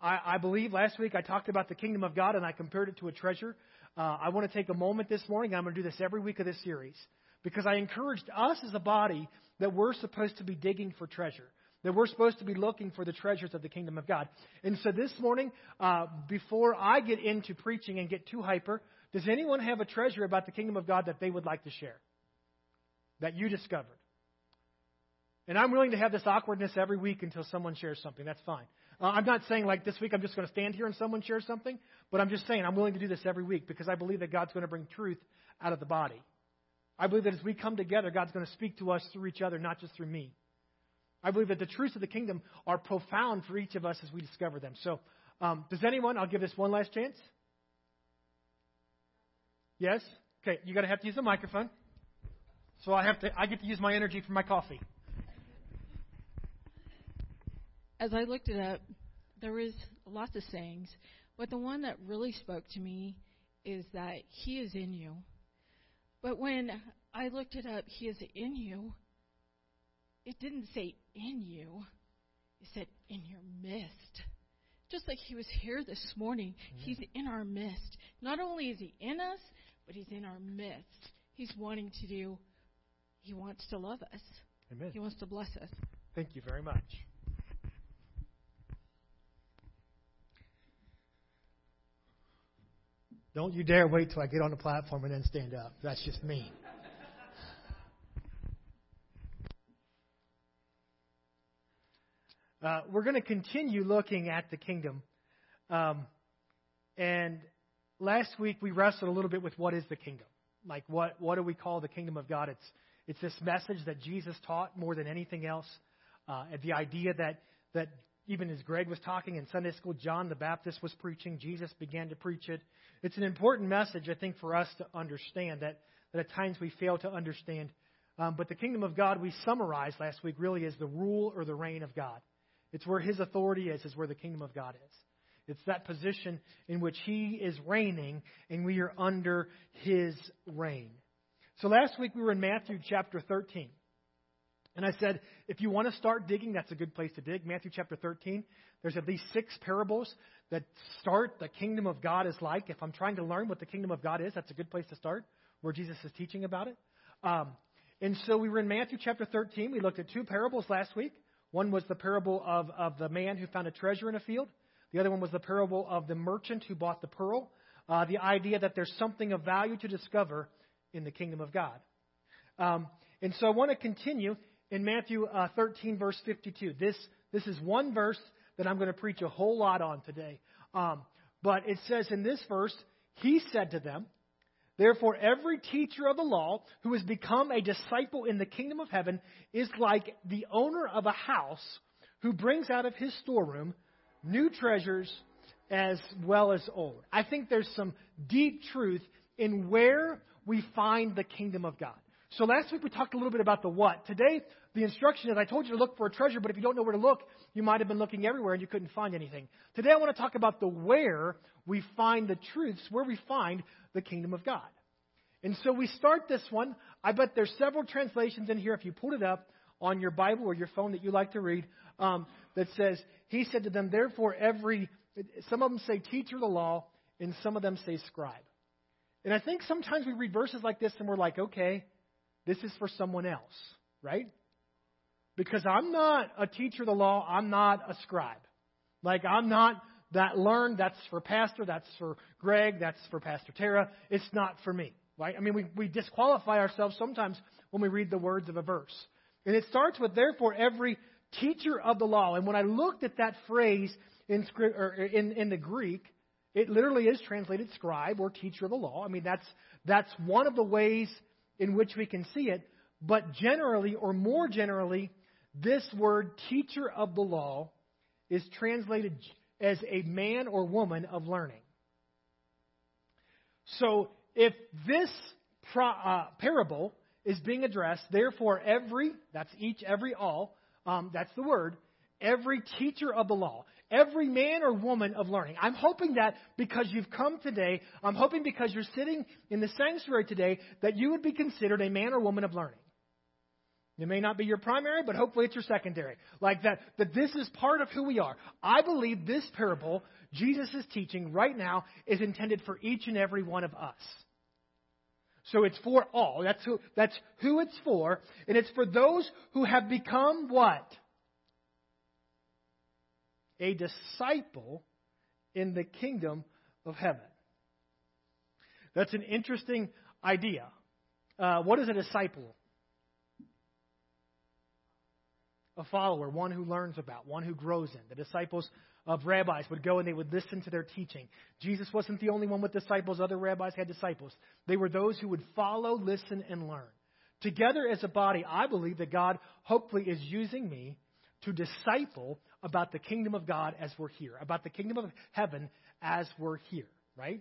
I, I believe last week I talked about the kingdom of God and I compared it to a treasure. Uh, I want to take a moment this morning. I'm going to do this every week of this series because I encouraged us as a body that we're supposed to be digging for treasure, that we're supposed to be looking for the treasures of the kingdom of God. And so this morning, uh, before I get into preaching and get too hyper, does anyone have a treasure about the kingdom of God that they would like to share? That you discovered? And I'm willing to have this awkwardness every week until someone shares something. That's fine. Uh, I'm not saying like this week I'm just going to stand here and someone shares something, but I'm just saying I'm willing to do this every week because I believe that God's going to bring truth out of the body. I believe that as we come together, God's going to speak to us through each other, not just through me. I believe that the truths of the kingdom are profound for each of us as we discover them. So, um, does anyone? I'll give this one last chance. Yes. Okay. You got to have to use the microphone. So I have to. I get to use my energy for my coffee. As I looked it up, there was lots of sayings, but the one that really spoke to me is that He is in you. But when I looked it up, He is in you, it didn't say in you, it said in your midst. Just like He was here this morning, mm-hmm. He's in our midst. Not only is He in us, but He's in our midst. He's wanting to do, He wants to love us. Amen. He wants to bless us. Thank you very much. Don't you dare wait till I get on the platform and then stand up. That's just me. Uh, we're going to continue looking at the kingdom. Um, and last week we wrestled a little bit with what is the kingdom. Like what what do we call the kingdom of God? It's it's this message that Jesus taught more than anything else. Uh, the idea that that even as Greg was talking in Sunday school, John the Baptist was preaching. Jesus began to preach it. It's an important message, I think, for us to understand that, that at times we fail to understand. Um, but the kingdom of God, we summarized last week, really is the rule or the reign of God. It's where His authority is, is where the kingdom of God is. It's that position in which He is reigning and we are under His reign. So last week we were in Matthew chapter 13. And I said, if you want to start digging, that's a good place to dig. Matthew chapter 13. There's at least six parables that start the kingdom of God is like. If I'm trying to learn what the kingdom of God is, that's a good place to start, where Jesus is teaching about it. Um, and so we were in Matthew chapter 13. We looked at two parables last week. One was the parable of, of the man who found a treasure in a field. The other one was the parable of the merchant who bought the pearl. Uh, the idea that there's something of value to discover in the kingdom of God. Um, and so I want to continue in Matthew uh, 13, verse 52. This, this is one verse that I'm going to preach a whole lot on today. Um, but it says in this verse, He said to them, Therefore, every teacher of the law who has become a disciple in the kingdom of heaven is like the owner of a house who brings out of his storeroom new treasures as well as old. I think there's some deep truth in where we find the kingdom of God. So last week we talked a little bit about the what. Today, the instruction is I told you to look for a treasure, but if you don't know where to look, you might have been looking everywhere and you couldn't find anything. Today I want to talk about the where we find the truths, where we find the kingdom of God. And so we start this one. I bet there's several translations in here if you pulled it up on your Bible or your phone that you like to read um, that says, He said to them, therefore every, some of them say teacher of the law, and some of them say scribe. And I think sometimes we read verses like this and we're like, okay, this is for someone else, right? Because I'm not a teacher of the law, I'm not a scribe. Like, I'm not that learned, that's for Pastor, that's for Greg, that's for Pastor Tara. It's not for me, right? I mean, we, we disqualify ourselves sometimes when we read the words of a verse. And it starts with, therefore, every teacher of the law. And when I looked at that phrase in, or in, in the Greek, it literally is translated scribe or teacher of the law. I mean, that's, that's one of the ways in which we can see it. But generally, or more generally, this word, teacher of the law, is translated as a man or woman of learning. So, if this pro, uh, parable is being addressed, therefore, every, that's each, every, all, um, that's the word, every teacher of the law, every man or woman of learning. I'm hoping that because you've come today, I'm hoping because you're sitting in the sanctuary today, that you would be considered a man or woman of learning. It may not be your primary, but hopefully it's your secondary. Like that, that this is part of who we are. I believe this parable Jesus is teaching right now is intended for each and every one of us. So it's for all. That's who, that's who it's for. And it's for those who have become what? A disciple in the kingdom of heaven. That's an interesting idea. Uh, what is a disciple? A follower, one who learns about, one who grows in. The disciples of rabbis would go and they would listen to their teaching. Jesus wasn't the only one with disciples, other rabbis had disciples. They were those who would follow, listen, and learn. Together as a body, I believe that God hopefully is using me to disciple about the kingdom of God as we're here, about the kingdom of heaven as we're here, right?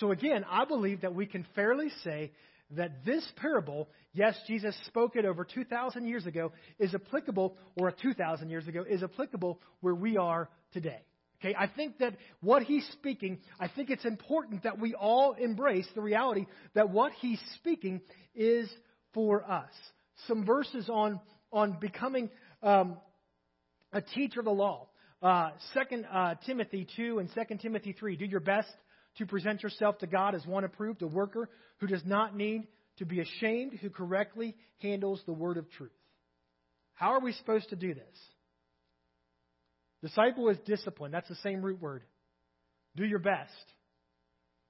So again, I believe that we can fairly say that this parable, yes, Jesus spoke it over 2,000 years ago, is applicable, or 2,000 years ago, is applicable where we are today. Okay, I think that what he's speaking, I think it's important that we all embrace the reality that what he's speaking is for us. Some verses on on becoming um, a teacher of the law. Uh, Second uh, Timothy two and Second Timothy three. Do your best to present yourself to God as one approved, a worker who does not need to be ashamed, who correctly handles the word of truth. How are we supposed to do this? Disciple is discipline. That's the same root word. Do your best.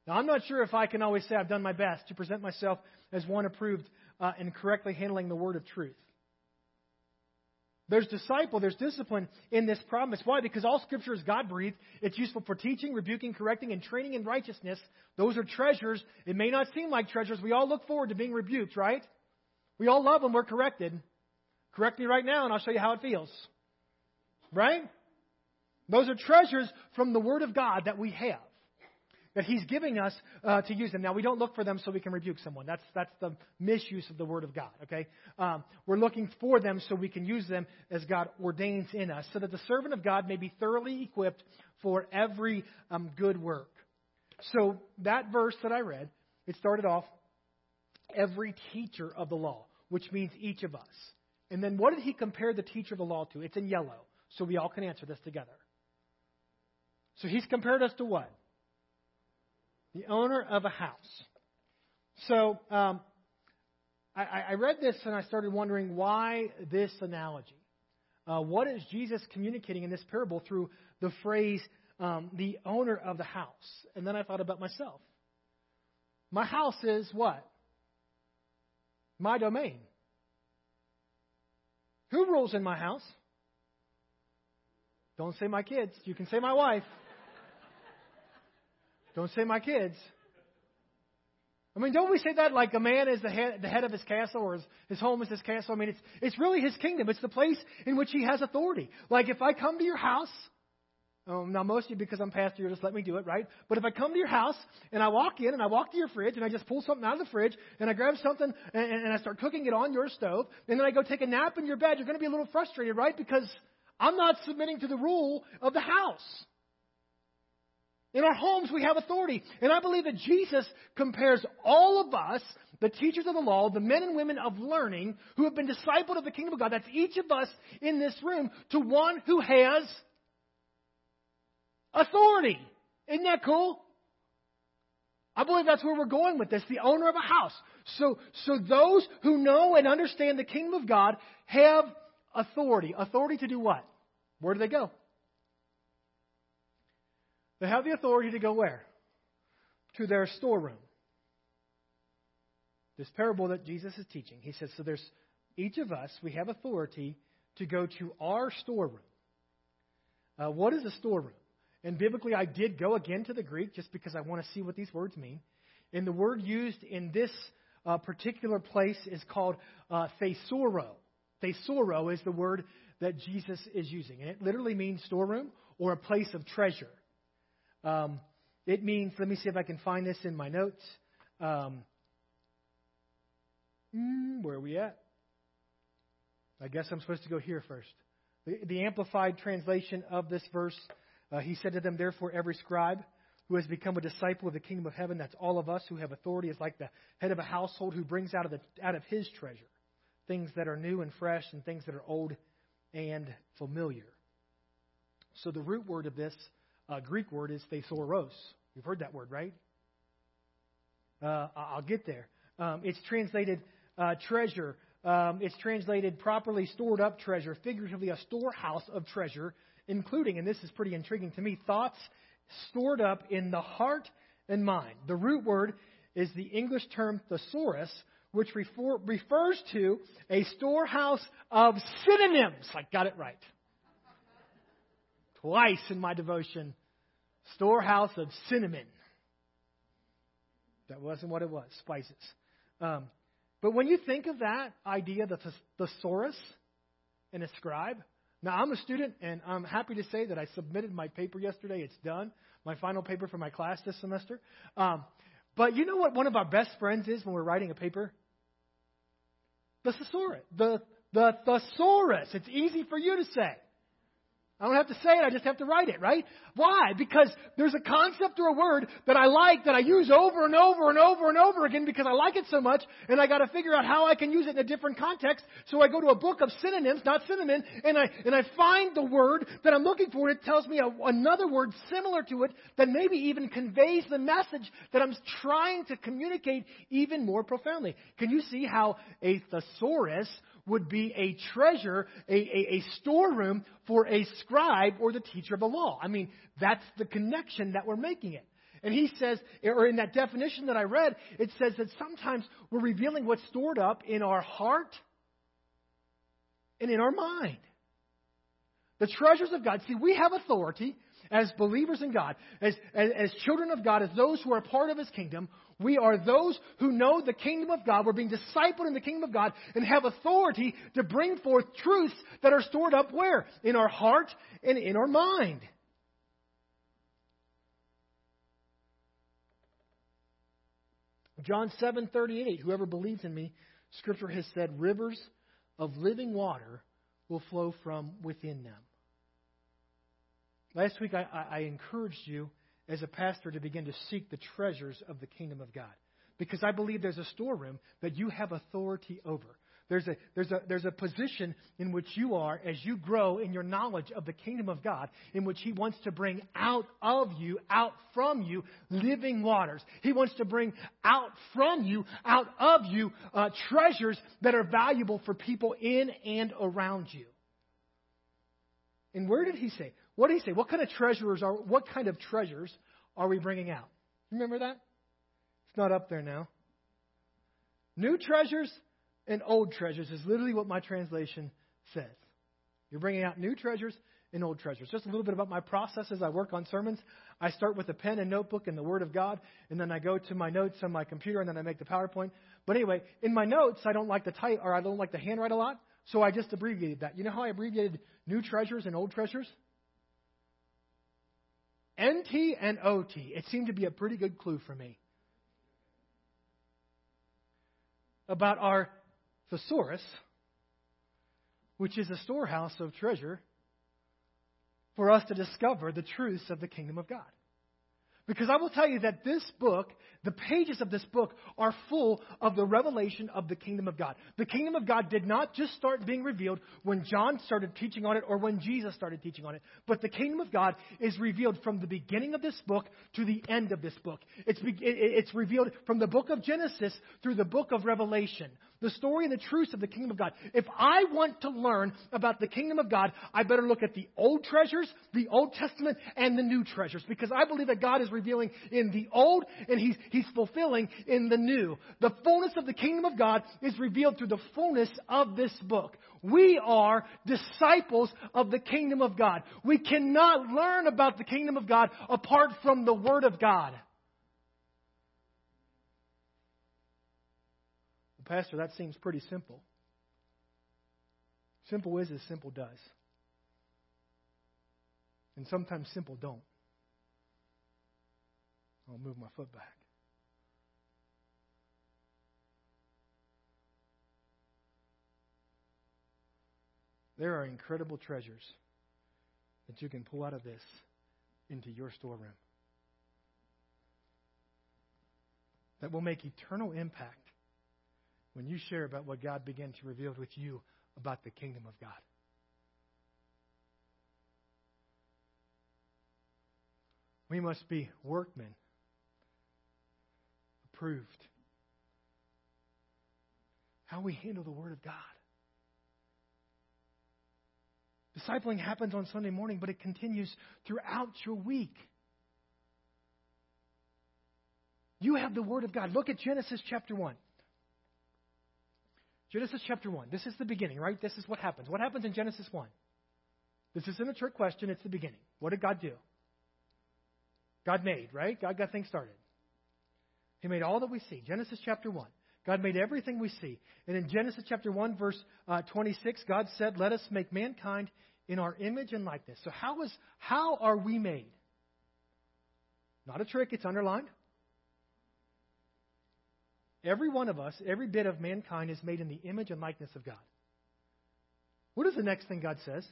Now, I'm not sure if I can always say I've done my best to present myself as one approved uh, in correctly handling the word of truth. There's disciple, there's discipline in this promise. Why? Because all Scripture is God breathed. It's useful for teaching, rebuking, correcting, and training in righteousness. Those are treasures. It may not seem like treasures. We all look forward to being rebuked, right? We all love when we're corrected. Correct me right now, and I'll show you how it feels. Right? Those are treasures from the Word of God that we have that He's giving us uh, to use them. Now, we don't look for them so we can rebuke someone. That's, that's the misuse of the Word of God, okay? Um, we're looking for them so we can use them as God ordains in us, so that the servant of God may be thoroughly equipped for every um, good work. So, that verse that I read, it started off, every teacher of the law, which means each of us. And then what did he compare the teacher of the law to? It's in yellow, so we all can answer this together. So he's compared us to what? The owner of a house. So um, I, I, read this and I started wondering why this analogy. Uh, what is Jesus communicating in this parable through the phrase um, the owner of the house? And then I thought about myself. My house is what? My domain. Who rules in my house? Don't say my kids. You can say my wife. Don't say my kids. I mean, don't we say that like a man is the head, the head of his castle or his, his home is his castle? I mean, it's, it's really his kingdom. It's the place in which he has authority. Like if I come to your house, um, now most of you, because I'm pastor, you just let me do it, right? But if I come to your house and I walk in and I walk to your fridge and I just pull something out of the fridge and I grab something and, and I start cooking it on your stove and then I go take a nap in your bed, you're going to be a little frustrated, right? Because I'm not submitting to the rule of the house. In our homes, we have authority. And I believe that Jesus compares all of us, the teachers of the law, the men and women of learning who have been discipled of the kingdom of God, that's each of us in this room, to one who has authority. Isn't that cool? I believe that's where we're going with this the owner of a house. So, so those who know and understand the kingdom of God have authority. Authority to do what? Where do they go? They have the authority to go where? To their storeroom. This parable that Jesus is teaching, he says, so there's each of us, we have authority to go to our storeroom. Uh, what is a storeroom? And biblically, I did go again to the Greek just because I want to see what these words mean. And the word used in this uh, particular place is called uh, thesauro. Thesauro is the word that Jesus is using. And it literally means storeroom or a place of treasure. Um, it means, let me see if I can find this in my notes. Um, mm, where are we at? I guess I'm supposed to go here first. The, the Amplified translation of this verse, uh, he said to them, Therefore, every scribe who has become a disciple of the kingdom of heaven, that's all of us who have authority, is like the head of a household who brings out of, the, out of his treasure things that are new and fresh, and things that are old and familiar. So the root word of this uh, Greek word is thesauros. You've heard that word, right? Uh, I'll get there. Um, it's translated uh, treasure. Um, it's translated properly stored up treasure, figuratively a storehouse of treasure, including, and this is pretty intriguing to me, thoughts stored up in the heart and mind. The root word is the English term thesaurus, which refer, refers to a storehouse of synonyms. I got it right. Twice in my devotion, storehouse of cinnamon. That wasn't what it was, spices. Um, but when you think of that idea, the thesaurus and a scribe, now I'm a student and I'm happy to say that I submitted my paper yesterday. It's done, my final paper for my class this semester. Um, but you know what one of our best friends is when we're writing a paper? The thesaurus. The, the thesaurus. It's easy for you to say. I don't have to say it, I just have to write it, right? Why? Because there's a concept or a word that I like that I use over and over and over and over again because I like it so much, and I got to figure out how I can use it in a different context. So I go to a book of synonyms, not cinnamon, and I and I find the word that I'm looking for. And it tells me a, another word similar to it that maybe even conveys the message that I'm trying to communicate even more profoundly. Can you see how a thesaurus would be a treasure, a, a, a storeroom for a scribe or the teacher of the law. I mean, that's the connection that we're making it. And he says, or in that definition that I read, it says that sometimes we're revealing what's stored up in our heart and in our mind. The treasures of God. See, we have authority as believers in God, as, as, as, children of God, as those who are part of His kingdom, we are those who know the kingdom of God. We're being discipled in the kingdom of God and have authority to bring forth truths that are stored up where? In our heart and in our mind. John 7:38 Whoever believes in me, scripture has said rivers of living water will flow from within them. Last week I, I, encouraged you as a pastor to begin to seek the treasures of the kingdom of God. Because I believe there's a storeroom that you have authority over. There's a, there's, a, there's a position in which you are as you grow in your knowledge of the kingdom of God, in which He wants to bring out of you, out from you, living waters. He wants to bring out from you, out of you, uh, treasures that are valuable for people in and around you. And where did He say? What did he say? What kind of treasures are what kind of treasures are we bringing out? Remember that? It's not up there now. New treasures and old treasures is literally what my translation says. You're bringing out new treasures and old treasures. Just a little bit about my process as I work on sermons. I start with a pen and notebook and the Word of God, and then I go to my notes on my computer, and then I make the PowerPoint. But anyway, in my notes, I don't like to type or I don't like to handwrite a lot, so I just abbreviated that. You know how I abbreviated new treasures and old treasures? NT and OT. It seemed to be a pretty good clue for me. About our thesaurus, which is a storehouse of treasure for us to discover the truths of the kingdom of God. Because I will tell you that this book, the pages of this book, are full of the revelation of the kingdom of God. The kingdom of God did not just start being revealed when John started teaching on it or when Jesus started teaching on it, but the kingdom of God is revealed from the beginning of this book to the end of this book. It's, it's revealed from the book of Genesis through the book of Revelation the story and the truths of the kingdom of God. If I want to learn about the kingdom of God, I better look at the old treasures, the Old Testament, and the new treasures, because I believe that God is revealing in the old and He's, he's fulfilling in the new. The fullness of the kingdom of God is revealed through the fullness of this book. We are disciples of the kingdom of God. We cannot learn about the kingdom of God apart from the Word of God. Pastor, that seems pretty simple. Simple is as simple does. And sometimes simple don't. I'll move my foot back. There are incredible treasures that you can pull out of this into your storeroom that will make eternal impact when you share about what God began to reveal with you about the kingdom of God. We must be workmen, approved. How we handle the Word of God. Discipling happens on Sunday morning, but it continues throughout your week. You have the Word of God. Look at Genesis chapter 1. Genesis chapter 1. This is the beginning, right? This is what happens. What happens in Genesis 1? This isn't a trick question, it's the beginning. What did God do? God made, right? God got things started. He made all that we see. Genesis chapter 1. God made everything we see. And in Genesis chapter 1, verse uh, 26, God said, Let us make mankind in our image and likeness. So, how, is, how are we made? Not a trick, it's underlined. Every one of us, every bit of mankind is made in the image and likeness of God. What is the next thing God says?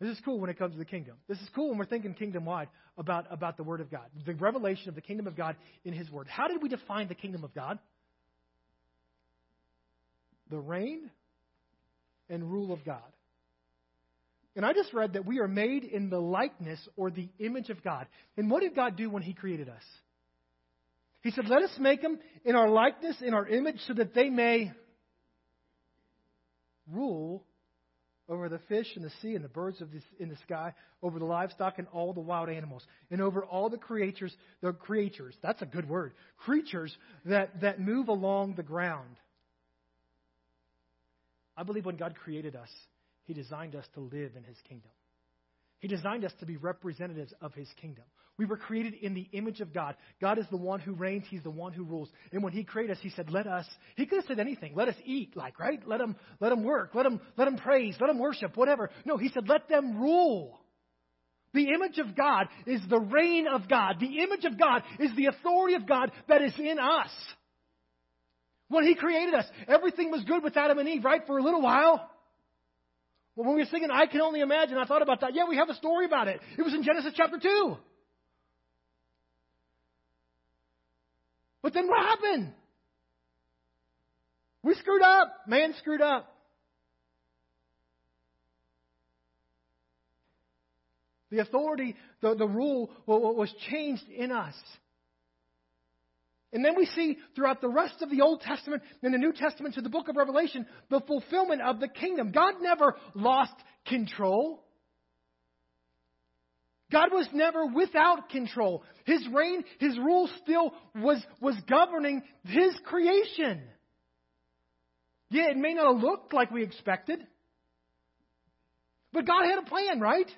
This is cool when it comes to the kingdom. This is cool when we're thinking kingdom wide about, about the Word of God, the revelation of the kingdom of God in His Word. How did we define the kingdom of God? The reign and rule of God. And I just read that we are made in the likeness or the image of God. And what did God do when He created us? He said, Let us make them in our likeness, in our image, so that they may rule over the fish in the sea and the birds of this, in the sky, over the livestock and all the wild animals, and over all the creatures, the creatures, that's a good word, creatures that, that move along the ground. I believe when God created us, He designed us to live in His kingdom. He designed us to be representatives of His kingdom. We were created in the image of God. God is the one who reigns. He's the one who rules. And when He created us, He said, "Let us." He could have said anything. Let us eat, like right. Let them, let them work. Let them, let them praise. Let them worship. Whatever. No, He said, "Let them rule." The image of God is the reign of God. The image of God is the authority of God that is in us. When He created us, everything was good with Adam and Eve, right? For a little while. Well, when we were singing, I Can Only Imagine, I thought about that. Yeah, we have a story about it. It was in Genesis chapter 2. But then what happened? We screwed up. Man screwed up. The authority, the, the rule was changed in us. And then we see throughout the rest of the Old Testament and the New Testament to the book of Revelation the fulfillment of the kingdom. God never lost control. God was never without control. His reign, His rule still was, was governing His creation. Yeah, it may not have looked like we expected. But God had a plan, right?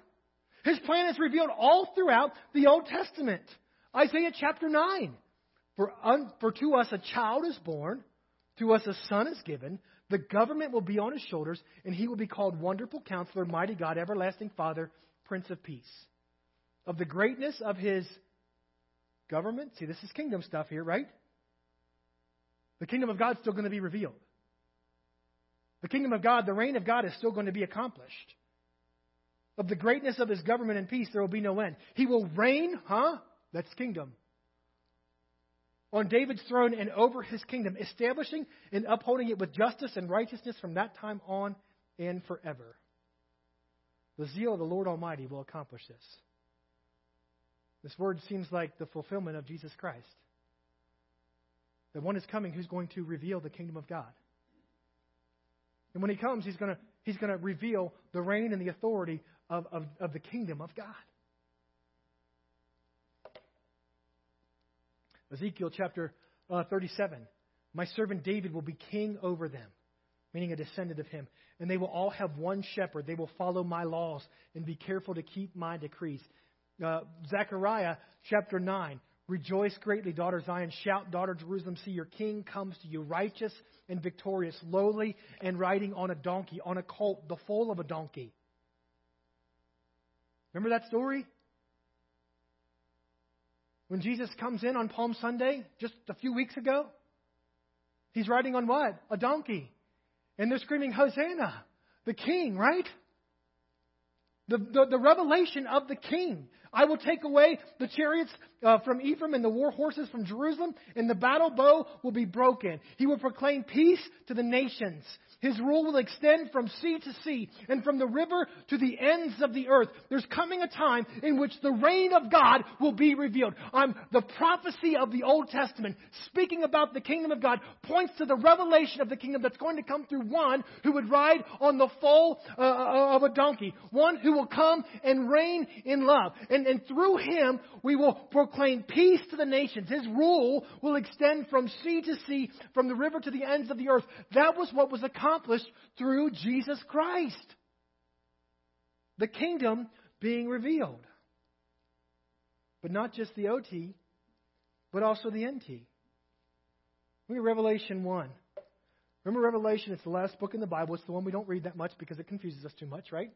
His plan is revealed all throughout the Old Testament. Isaiah chapter 9. For, un, for to us a child is born, to us a son is given, the government will be on his shoulders, and he will be called Wonderful Counselor, Mighty God, Everlasting Father, Prince of Peace. Of the greatness of his government, see, this is kingdom stuff here, right? The kingdom of God is still going to be revealed. The kingdom of God, the reign of God is still going to be accomplished. Of the greatness of his government and peace, there will be no end. He will reign, huh? That's kingdom on David's throne and over his kingdom, establishing and upholding it with justice and righteousness from that time on and forever. The zeal of the Lord Almighty will accomplish this. This word seems like the fulfillment of Jesus Christ. The one is coming who's going to reveal the kingdom of God. And when he comes, he's going to, he's going to reveal the reign and the authority of, of, of the kingdom of God. Ezekiel chapter uh, 37. My servant David will be king over them, meaning a descendant of him. And they will all have one shepherd. They will follow my laws and be careful to keep my decrees. Uh, Zechariah chapter 9. Rejoice greatly, daughter Zion. Shout, daughter Jerusalem. See, your king comes to you, righteous and victorious, lowly and riding on a donkey, on a colt, the foal of a donkey. Remember that story? When Jesus comes in on Palm Sunday, just a few weeks ago, he's riding on what? A donkey. And they're screaming, Hosanna, the king, right? The, the, the revelation of the king. I will take away the chariots uh, from Ephraim and the war horses from Jerusalem, and the battle bow will be broken. He will proclaim peace to the nations. His rule will extend from sea to sea and from the river to the ends of the earth. There's coming a time in which the reign of God will be revealed. Um, the prophecy of the Old Testament, speaking about the kingdom of God, points to the revelation of the kingdom that's going to come through one who would ride on the foal uh, uh of a donkey, one who will come and reign in love. And, and through him, we will proclaim peace to the nations. His rule will extend from sea to sea, from the river to the ends of the earth. That was what was accomplished accomplished through Jesus Christ. The kingdom being revealed. But not just the OT, but also the NT. Look at Revelation 1. Remember Revelation? It's the last book in the Bible. It's the one we don't read that much because it confuses us too much, right?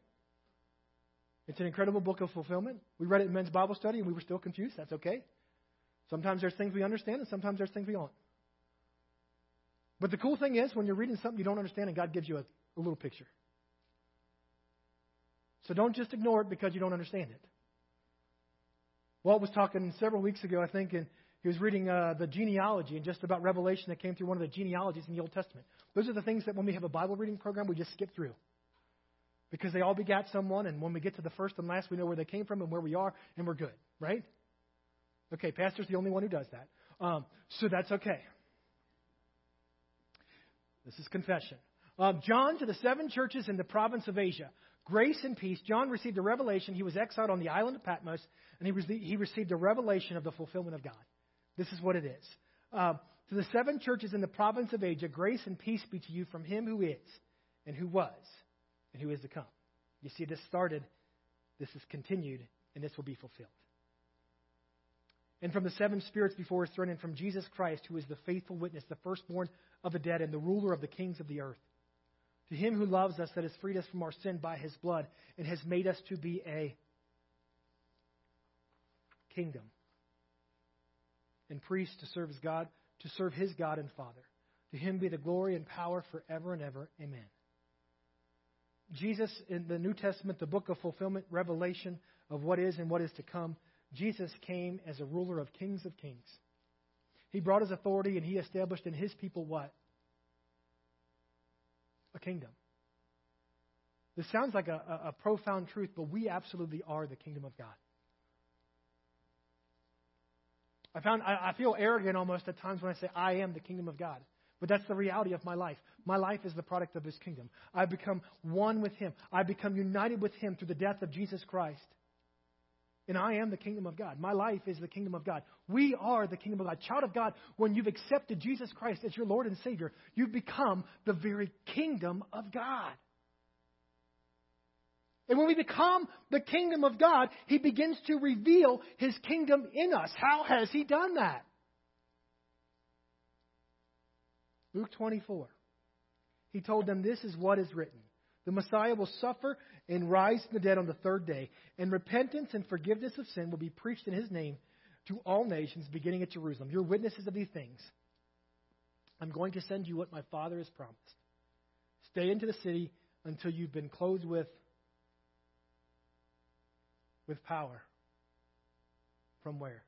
It's an incredible book of fulfillment. We read it in men's Bible study and we were still confused. That's okay. Sometimes there's things we understand and sometimes there's things we don't. But the cool thing is, when you're reading something you don't understand and God gives you a, a little picture. So don't just ignore it because you don't understand it. Walt was talking several weeks ago, I think, and he was reading uh, the genealogy and just about Revelation that came through one of the genealogies in the Old Testament. Those are the things that when we have a Bible reading program, we just skip through. Because they all begat someone, and when we get to the first and last, we know where they came from and where we are, and we're good, right? Okay, Pastor's the only one who does that. Um, so that's okay. This is confession. Um, John to the seven churches in the province of Asia. Grace and peace. John received a revelation. He was exiled on the island of Patmos, and he, was he received a revelation of the fulfillment of God. This is what it is. Uh, to the seven churches in the province of Asia, grace and peace be to you from him who is, and who was, and who is to come. You see, this started, this is continued, and this will be fulfilled. And from the seven spirits before his throne, and from Jesus Christ, who is the faithful witness, the firstborn of the dead and the ruler of the kings of the earth. To him who loves us, that has freed us from our sin by his blood, and has made us to be a kingdom and priests to serve his God, to serve his God and Father. To him be the glory and power forever and ever. Amen. Jesus, in the New Testament, the book of fulfillment, revelation of what is and what is to come, Jesus came as a ruler of kings of kings. He brought his authority and he established in his people what? A kingdom. This sounds like a, a, a profound truth, but we absolutely are the kingdom of God. I found I, I feel arrogant almost at times when I say I am the kingdom of God. But that's the reality of my life. My life is the product of His kingdom. I become one with Him. I become united with Him through the death of Jesus Christ. And I am the kingdom of God. My life is the kingdom of God. We are the kingdom of God. Child of God, when you've accepted Jesus Christ as your Lord and Savior, you've become the very kingdom of God. And when we become the kingdom of God, He begins to reveal His kingdom in us. How has He done that? Luke 24. He told them, This is what is written. The Messiah will suffer and rise from the dead on the third day, and repentance and forgiveness of sin will be preached in his name to all nations, beginning at Jerusalem. You're witnesses of these things. I'm going to send you what my Father has promised. Stay into the city until you've been clothed with, with power. From where?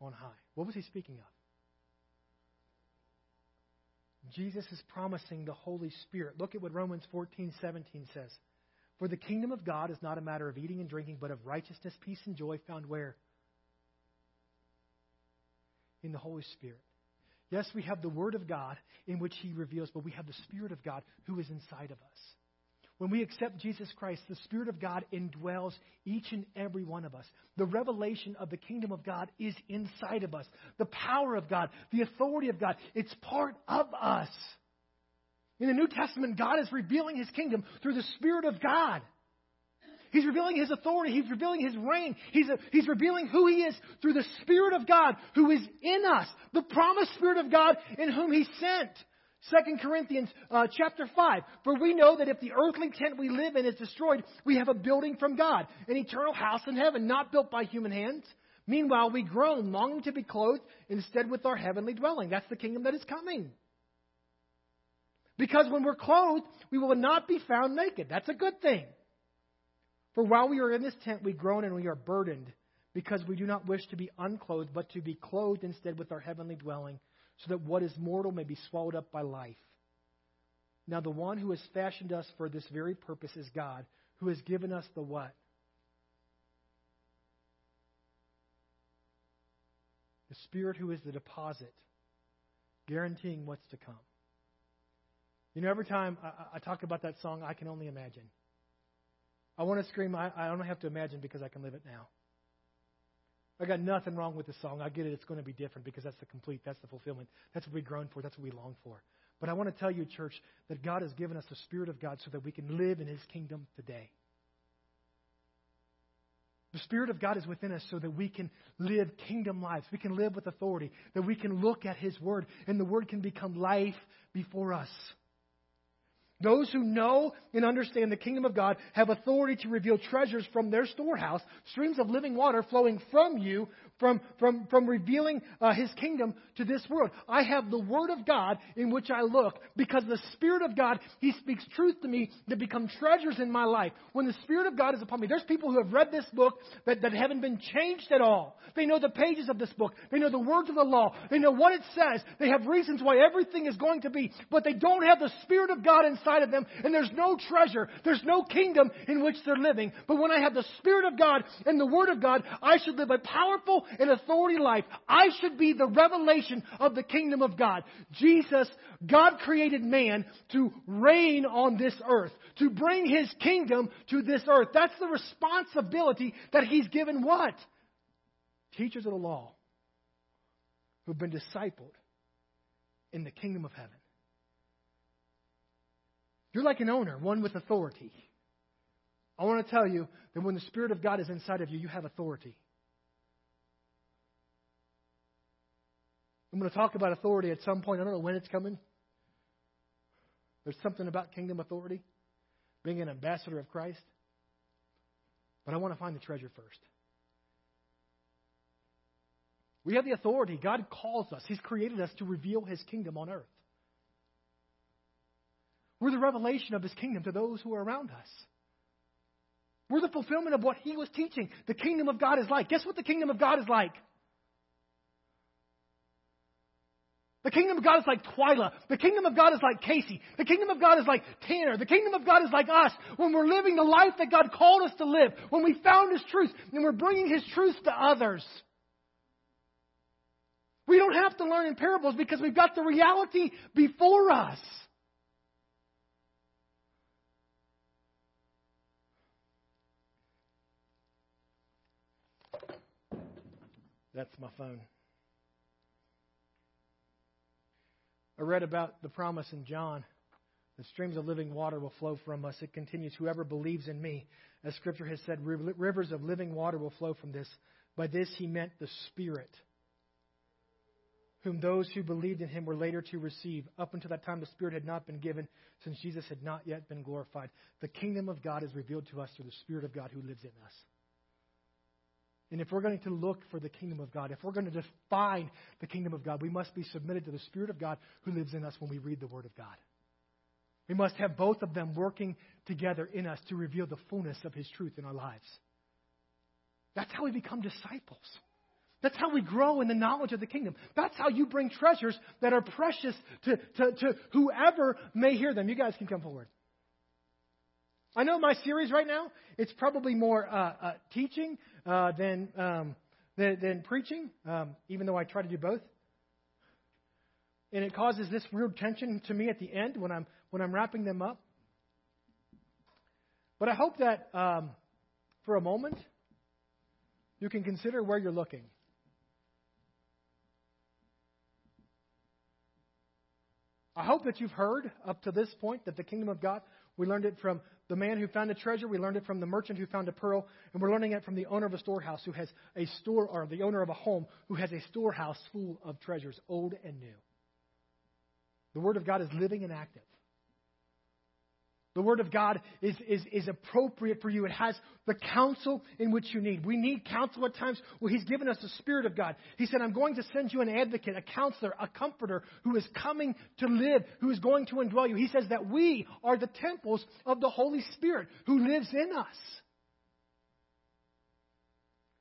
On high. What was he speaking of? Jesus is promising the Holy Spirit. Look at what Romans 14, 17 says. For the kingdom of God is not a matter of eating and drinking, but of righteousness, peace, and joy found where? In the Holy Spirit. Yes, we have the Word of God in which He reveals, but we have the Spirit of God who is inside of us. When we accept Jesus Christ, the Spirit of God indwells each and every one of us. The revelation of the kingdom of God is inside of us. The power of God, the authority of God, it's part of us. In the New Testament, God is revealing His kingdom through the Spirit of God. He's revealing His authority. He's revealing His reign. He's, a, he's revealing who He is through the Spirit of God who is in us, the promised Spirit of God in whom He sent. 2 Corinthians uh, chapter 5. For we know that if the earthly tent we live in is destroyed, we have a building from God, an eternal house in heaven, not built by human hands. Meanwhile, we groan, longing to be clothed instead with our heavenly dwelling. That's the kingdom that is coming. Because when we're clothed, we will not be found naked. That's a good thing. For while we are in this tent, we groan and we are burdened, because we do not wish to be unclothed, but to be clothed instead with our heavenly dwelling, so that what is mortal may be swallowed up by life. Now, the one who has fashioned us for this very purpose is God, who has given us the what? The Spirit who is the deposit, guaranteeing what's to come. You know, every time I, I talk about that song, I can only imagine. I want to scream, I, I don't have to imagine because I can live it now. I got nothing wrong with the song. I get it. It's going to be different because that's the complete, that's the fulfillment. That's what we groan for. That's what we long for. But I want to tell you, church, that God has given us the Spirit of God so that we can live in His kingdom today. The Spirit of God is within us so that we can live kingdom lives. We can live with authority, that we can look at His Word, and the Word can become life before us. Those who know and understand the kingdom of God have authority to reveal treasures from their storehouse, streams of living water flowing from you from, from, from revealing uh, his kingdom to this world. I have the word of God in which I look because the Spirit of God, he speaks truth to me that become treasures in my life. When the Spirit of God is upon me, there's people who have read this book that, that haven't been changed at all. They know the pages of this book. They know the words of the law. They know what it says. They have reasons why everything is going to be, but they don't have the Spirit of God inside of them, and there's no treasure. There's no kingdom in which they're living. But when I have the Spirit of God and the Word of God, I should live a powerful and authority life. I should be the revelation of the kingdom of God. Jesus, God created man to reign on this earth, to bring his kingdom to this earth. That's the responsibility that he's given what? Teachers of the law who've been discipled in the kingdom of heaven. You're like an owner, one with authority. I want to tell you that when the Spirit of God is inside of you, you have authority. I'm going to talk about authority at some point. I don't know when it's coming. There's something about kingdom authority, being an ambassador of Christ. But I want to find the treasure first. We have the authority. God calls us, He's created us to reveal His kingdom on earth. We're the revelation of His kingdom to those who are around us. We're the fulfillment of what He was teaching. The kingdom of God is like. Guess what the kingdom of God is like? The kingdom of God is like Twyla. The kingdom of God is like Casey. The kingdom of God is like Tanner. The kingdom of God is like us when we're living the life that God called us to live, when we found His truth, and we're bringing His truth to others. We don't have to learn in parables because we've got the reality before us. That's my phone. I read about the promise in John the streams of living water will flow from us. It continues, Whoever believes in me, as Scripture has said, rivers of living water will flow from this. By this he meant the Spirit, whom those who believed in him were later to receive. Up until that time, the Spirit had not been given, since Jesus had not yet been glorified. The kingdom of God is revealed to us through the Spirit of God who lives in us. And if we're going to look for the kingdom of God, if we're going to define the kingdom of God, we must be submitted to the Spirit of God who lives in us when we read the Word of God. We must have both of them working together in us to reveal the fullness of His truth in our lives. That's how we become disciples. That's how we grow in the knowledge of the kingdom. That's how you bring treasures that are precious to, to, to whoever may hear them. You guys can come forward. I know my series right now, it's probably more uh, uh, teaching uh, than, um, than, than, preaching, um, even though I try to do both. And it causes this weird tension to me at the end when I'm, when I'm wrapping them up. But I hope that um, for a moment, you can consider where you're looking. I hope that you've heard up to this point that the kingdom of God, we learned it from the man who found a treasure. We learned it from the merchant who found a pearl. And we're learning it from the owner of a storehouse who has a store, or the owner of a home who has a storehouse full of treasures, old and new. The Word of God is living and active. The Word of God is, is, is appropriate for you. It has the counsel in which you need. We need counsel at times. Well, He's given us the Spirit of God. He said, I'm going to send you an advocate, a counselor, a comforter who is coming to live, who is going to indwell you. He says that we are the temples of the Holy Spirit who lives in us.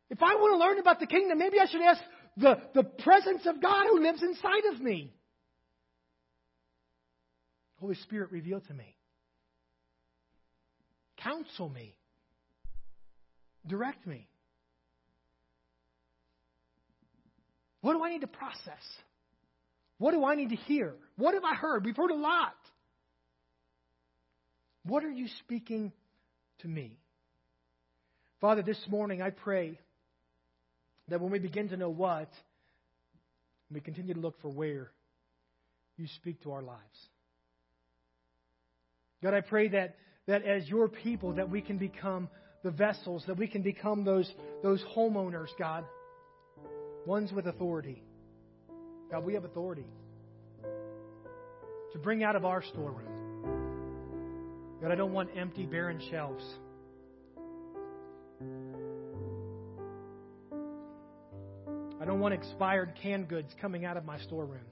If I want to learn about the kingdom, maybe I should ask the, the presence of God who lives inside of me. Holy Spirit, reveal to me. Counsel me. Direct me. What do I need to process? What do I need to hear? What have I heard? We've heard a lot. What are you speaking to me? Father, this morning I pray that when we begin to know what, we continue to look for where, you speak to our lives. God, I pray that, that as your people, that we can become the vessels, that we can become those, those homeowners, God, ones with authority. God, we have authority to bring out of our storeroom. God, I don't want empty, barren shelves. I don't want expired canned goods coming out of my storeroom.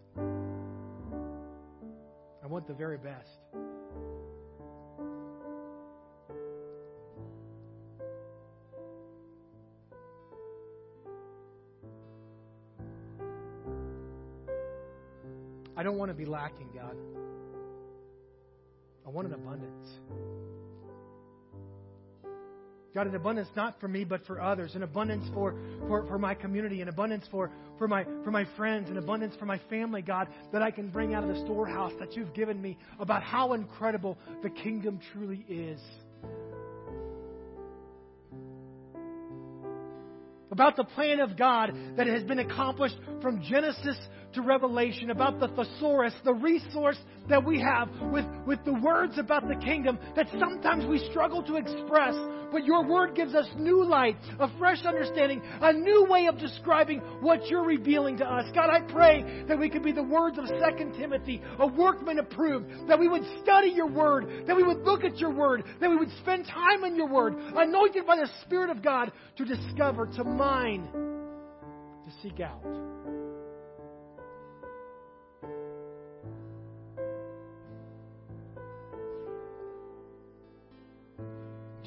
I want the very best. I don't want to be lacking, God. I want an abundance. God, an abundance not for me, but for others. An abundance for, for, for my community. An abundance for, for, my, for my friends. An abundance for my family, God, that I can bring out of the storehouse that you've given me about how incredible the kingdom truly is. About the plan of God that has been accomplished from Genesis to Revelation, about the thesaurus, the resource that we have with, with the words about the kingdom that sometimes we struggle to express but your word gives us new light, a fresh understanding, a new way of describing what you're revealing to us. God, I pray that we could be the words of 2 Timothy, a workman approved, that we would study your word, that we would look at your word, that we would spend time in your word, anointed by the Spirit of God to discover, to mine, to seek out.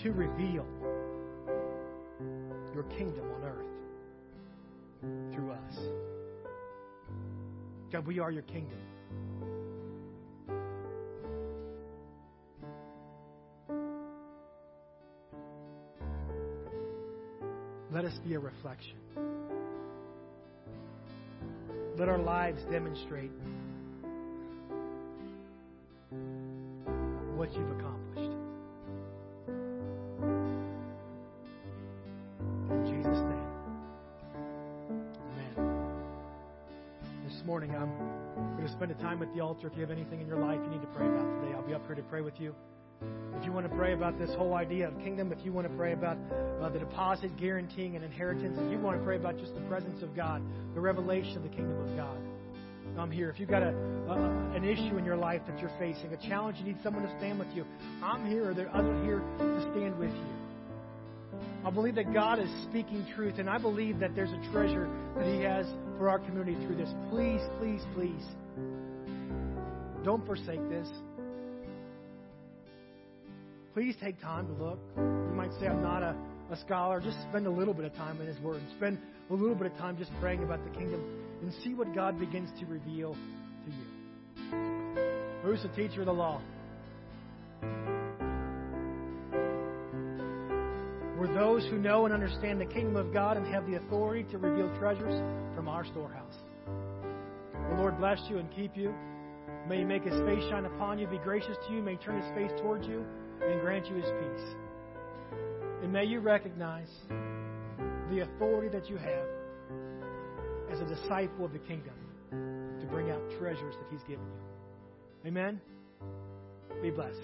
To reveal your kingdom on earth through us. God, we are your kingdom. Let us be a reflection. Let our lives demonstrate altar. If you have anything in your life you need to pray about today, I'll be up here to pray with you. If you want to pray about this whole idea of kingdom, if you want to pray about uh, the deposit guaranteeing an inheritance, if you want to pray about just the presence of God, the revelation of the kingdom of God, I'm here. If you've got a, an issue in your life that you're facing, a challenge, you need someone to stand with you, I'm here, or there are others here to stand with you. I believe that God is speaking truth, and I believe that there's a treasure that He has for our community through this. Please, please, please, don't forsake this. Please take time to look. You might say, I'm not a, a scholar. Just spend a little bit of time in His Word. Spend a little bit of time just praying about the kingdom and see what God begins to reveal to you. Who's the teacher of the law? We're those who know and understand the kingdom of God and have the authority to reveal treasures from our storehouse. The Lord bless you and keep you. May He make His face shine upon you, be gracious to you, may He turn His face towards you, and grant you His peace. And may you recognize the authority that you have as a disciple of the kingdom to bring out treasures that He's given you. Amen? Be blessed.